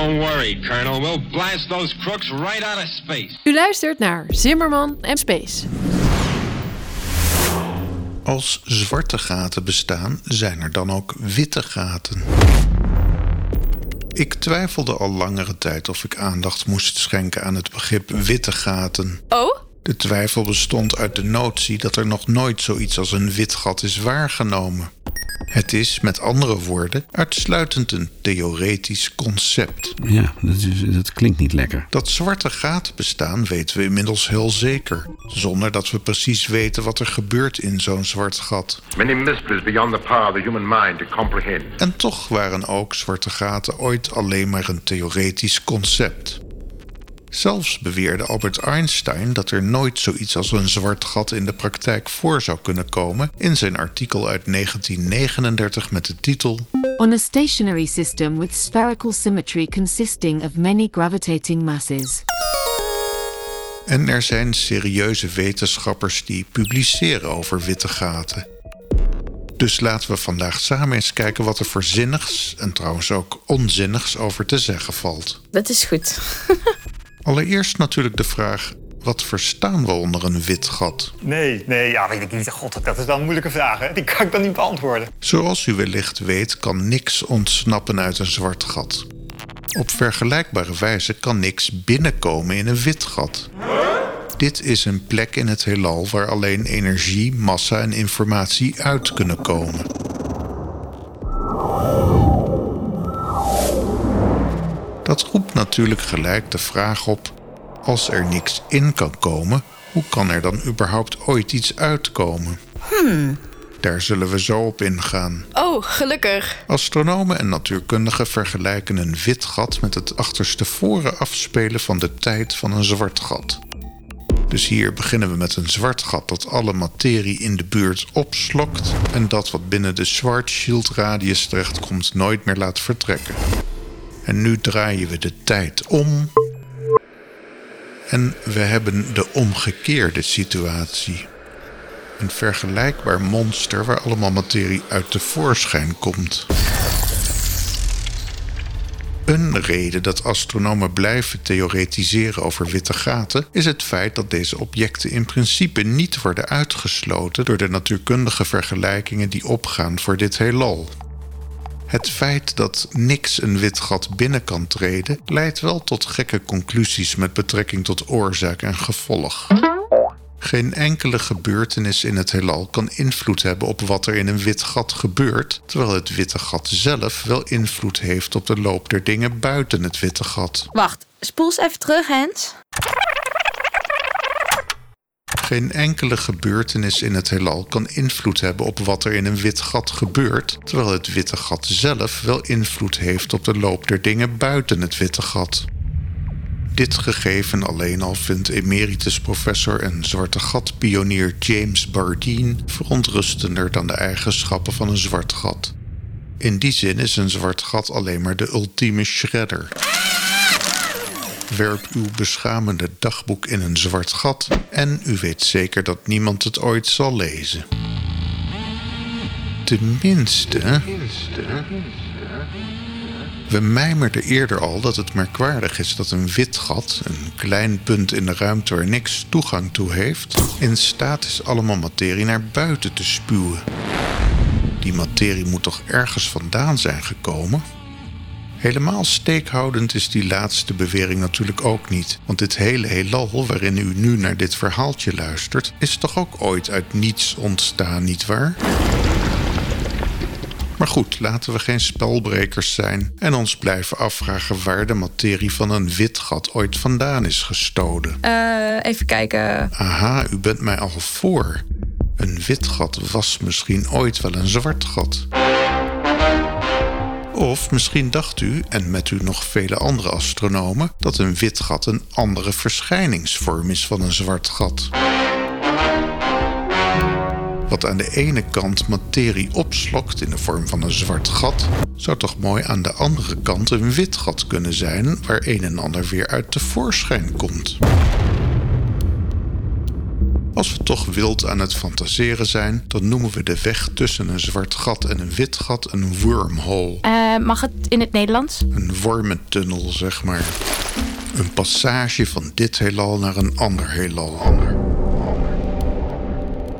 Don't worry, Colonel. We'll blast those crooks right out of space. U luistert naar Zimmerman en Space. Als zwarte gaten bestaan, zijn er dan ook witte gaten. Ik twijfelde al langere tijd of ik aandacht moest schenken aan het begrip witte gaten. Oh? De twijfel bestond uit de notie dat er nog nooit zoiets als een wit gat is waargenomen. Het is, met andere woorden, uitsluitend een theoretisch concept. Ja, dat, is, dat klinkt niet lekker. Dat zwarte gaten bestaan weten we inmiddels heel zeker, zonder dat we precies weten wat er gebeurt in zo'n zwart gat. Many mysteries beyond the power of the human mind to comprehend. En toch waren ook zwarte gaten ooit alleen maar een theoretisch concept. Zelfs beweerde Albert Einstein dat er nooit zoiets als een zwart gat in de praktijk voor zou kunnen komen in zijn artikel uit 1939 met de titel On a stationary system with spherical symmetry consisting of many gravitating masses. En er zijn serieuze wetenschappers die publiceren over witte gaten. Dus laten we vandaag samen eens kijken wat er voor zinnigs en trouwens ook onzinnigs over te zeggen valt. Dat is goed. Allereerst natuurlijk de vraag: wat verstaan we onder een wit gat? Nee, nee, ja, weet ik niet. God, dat is wel een moeilijke vraag. Hè? Die kan ik dan niet beantwoorden. Zoals u wellicht weet, kan niks ontsnappen uit een zwart gat. Op vergelijkbare wijze kan niks binnenkomen in een wit gat. Dit is een plek in het heelal waar alleen energie, massa en informatie uit kunnen komen. Dat roept natuurlijk gelijk de vraag op: als er niks in kan komen, hoe kan er dan überhaupt ooit iets uitkomen? Daar zullen we zo op ingaan. Oh, gelukkig. Astronomen en natuurkundigen vergelijken een wit gat met het achterstevoren afspelen van de tijd van een zwart gat. Dus hier beginnen we met een zwart gat dat alle materie in de buurt opslokt en dat wat binnen de Schwarzschild radius terechtkomt nooit meer laat vertrekken. En nu draaien we de tijd om en we hebben de omgekeerde situatie. Een vergelijkbaar monster waar allemaal materie uit tevoorschijn komt. Een reden dat astronomen blijven theoretiseren over witte gaten is het feit dat deze objecten in principe niet worden uitgesloten door de natuurkundige vergelijkingen die opgaan voor dit heelal. Het feit dat niks een wit gat binnen kan treden leidt wel tot gekke conclusies met betrekking tot oorzaak en gevolg. Geen enkele gebeurtenis in het heelal kan invloed hebben op wat er in een wit gat gebeurt, terwijl het witte gat zelf wel invloed heeft op de loop der dingen buiten het witte gat. Wacht, spoel eens even terug, Hens. Geen enkele gebeurtenis in het heelal kan invloed hebben op wat er in een wit gat gebeurt, terwijl het witte gat zelf wel invloed heeft op de loop der dingen buiten het witte gat. Dit gegeven alleen al vindt emeritus professor en zwarte gat-pionier James Bardeen verontrustender dan de eigenschappen van een zwart gat. In die zin is een zwart gat alleen maar de ultieme shredder. Werp uw beschamende dagboek in een zwart gat en u weet zeker dat niemand het ooit zal lezen. Tenminste. We mijmerden eerder al dat het merkwaardig is dat een wit gat, een klein punt in de ruimte waar niks toegang toe heeft, in staat is allemaal materie naar buiten te spuwen. Die materie moet toch ergens vandaan zijn gekomen? Helemaal steekhoudend is die laatste bewering natuurlijk ook niet, want dit hele heelal waarin u nu naar dit verhaaltje luistert, is toch ook ooit uit niets ontstaan, nietwaar? Maar goed, laten we geen spelbrekers zijn en ons blijven afvragen waar de materie van een wit gat ooit vandaan is gestolen. Eh, even kijken. Aha, u bent mij al voor. Een wit gat was misschien ooit wel een zwart gat. Of misschien dacht u, en met u nog vele andere astronomen, dat een wit gat een andere verschijningsvorm is van een zwart gat. Wat aan de ene kant materie opslokt in de vorm van een zwart gat, zou toch mooi aan de andere kant een wit gat kunnen zijn waar een en ander weer uit tevoorschijn komt. Als we toch wild aan het fantaseren zijn, dan noemen we de weg tussen een zwart gat en een wit gat een wormhole. Eh, mag het in het Nederlands? Een wormentunnel, zeg maar. Een passage van dit heelal naar een ander heelal.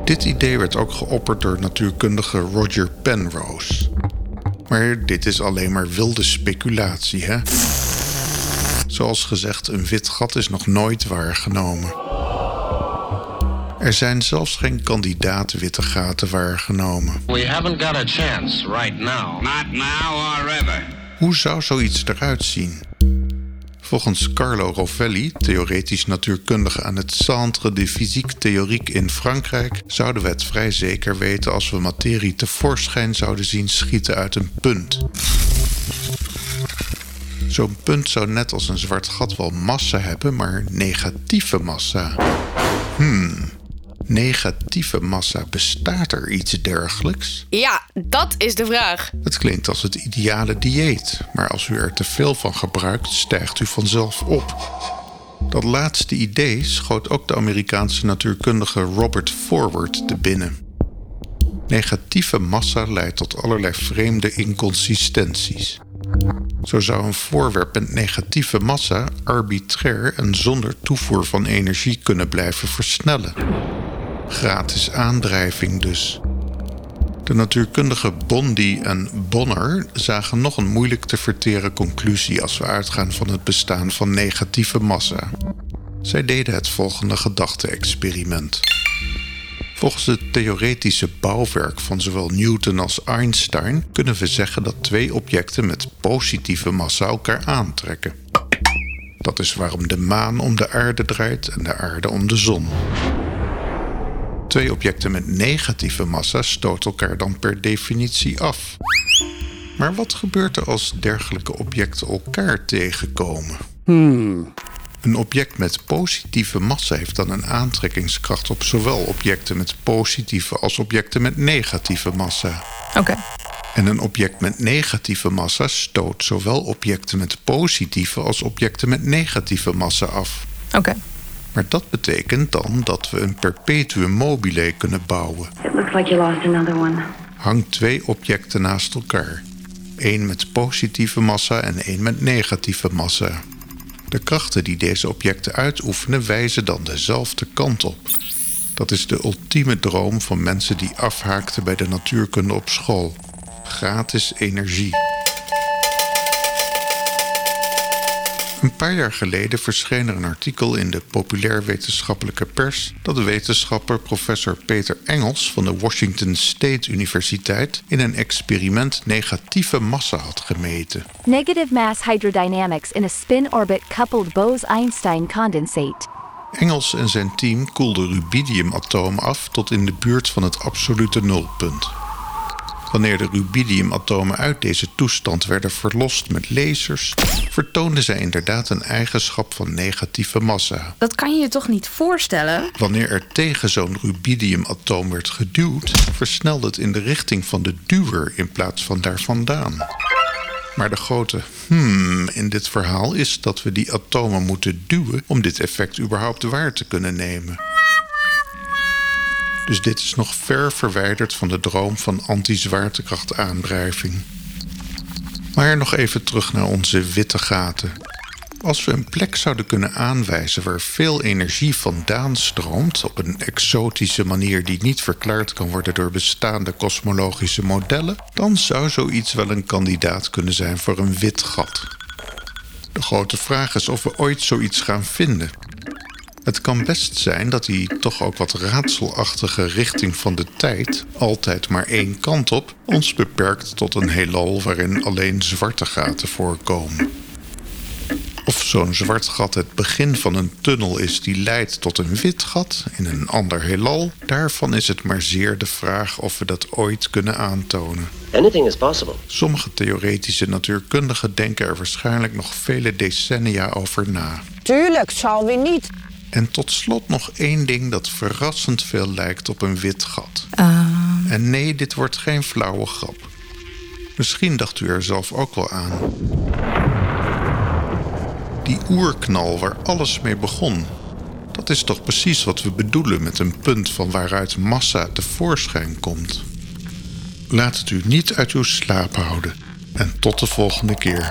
Dit idee werd ook geopperd door natuurkundige Roger Penrose. Maar dit is alleen maar wilde speculatie, hè? Zoals gezegd, een wit gat is nog nooit waargenomen. Er zijn zelfs geen kandidaat witte gaten waargenomen. We haven't got a chance right now. Not now or ever. Hoe zou zoiets eruit zien? Volgens Carlo Rovelli, theoretisch natuurkundige aan het Centre de Physique Théorique in Frankrijk, zouden we het vrij zeker weten als we materie tevoorschijn zouden zien schieten uit een punt. Zo'n punt zou net als een zwart gat wel massa hebben, maar negatieve massa. Hmm, negatieve massa, bestaat er iets dergelijks? Ja, dat is de vraag. Het klinkt als het ideale dieet, maar als u er te veel van gebruikt, stijgt u vanzelf op. Dat laatste idee schoot ook de Amerikaanse natuurkundige Robert Forward te binnen. Negatieve massa leidt tot allerlei vreemde inconsistenties. Zo zou een voorwerp met negatieve massa arbitrair en zonder toevoer van energie kunnen blijven versnellen. Gratis aandrijving dus. De natuurkundigen Bondi en Bonner zagen nog een moeilijk te verteren conclusie als we uitgaan van het bestaan van negatieve massa. Zij deden het volgende gedachte-experiment. Volgens het theoretische bouwwerk van zowel Newton als Einstein kunnen we zeggen dat twee objecten met positieve massa elkaar aantrekken. Dat is waarom de maan om de aarde draait en de aarde om de zon. Twee objecten met negatieve massa stoten elkaar dan per definitie af. Maar wat gebeurt er als dergelijke objecten elkaar tegenkomen? Een object met positieve massa heeft dan een aantrekkingskracht op zowel objecten met positieve als objecten met negatieve massa. Oké. En een object met negatieve massa stoot zowel objecten met positieve als objecten met negatieve massa af. Oké. Maar dat betekent dan dat we een perpetuum mobile kunnen bouwen. It looks like you lost another one. Hang twee objecten naast elkaar. Eén met positieve massa en één met negatieve massa. De krachten die deze objecten uitoefenen wijzen dan dezelfde kant op. Dat is de ultieme droom van mensen die afhaakten bij de natuurkunde op school. Gratis energie. Een paar jaar geleden verscheen er een artikel in de populair-wetenschappelijke pers dat de wetenschapper professor Peter Engels van de Washington State Universiteit in een experiment negatieve massa had gemeten. Negative mass hydrodynamics in a spin orbit coupled Bose-Einstein condensate. Engels en zijn team koelden rubidiumatomen af tot in de buurt van het absolute nulpunt. Wanneer de rubidiumatomen uit deze toestand werden verlost met lasers, vertoonden zij inderdaad een eigenschap van negatieve massa. Dat kan je je toch niet voorstellen? Wanneer er tegen zo'n rubidiumatoom werd geduwd, versnelde het in de richting van de duwer in plaats van daar vandaan. Maar de grote hmm in dit verhaal is dat we die atomen moeten duwen om dit effect überhaupt waar te kunnen nemen. Dus dit is nog ver verwijderd van de droom van anti-zwaartekrachtaandrijving. Maar nog even terug naar onze witte gaten. Als we een plek zouden kunnen aanwijzen waar veel energie vandaan stroomt op een exotische manier die niet verklaard kan worden door bestaande kosmologische modellen, dan zou zoiets wel een kandidaat kunnen zijn voor een wit gat. De grote vraag is of we ooit zoiets gaan vinden. Het kan best zijn dat die toch ook wat raadselachtige richting van de tijd, altijd maar één kant op, ons beperkt tot een heelal waarin alleen zwarte gaten voorkomen. Of zo'n zwart gat het begin van een tunnel is die leidt tot een wit gat in een ander heelal, daarvan is het maar zeer de vraag of we dat ooit kunnen aantonen. Anything is possible. Sommige theoretische natuurkundigen denken er waarschijnlijk nog vele decennia over na. Tuurlijk, zal we niet. En tot slot nog één ding dat verrassend veel lijkt op een wit gat. En nee, dit wordt geen flauwe grap. Misschien dacht u er zelf ook wel aan. Die oerknal waar alles mee begon. Dat is toch precies wat we bedoelen met een punt van waaruit massa tevoorschijn komt. Laat het u niet uit uw slaap houden. En tot de volgende keer.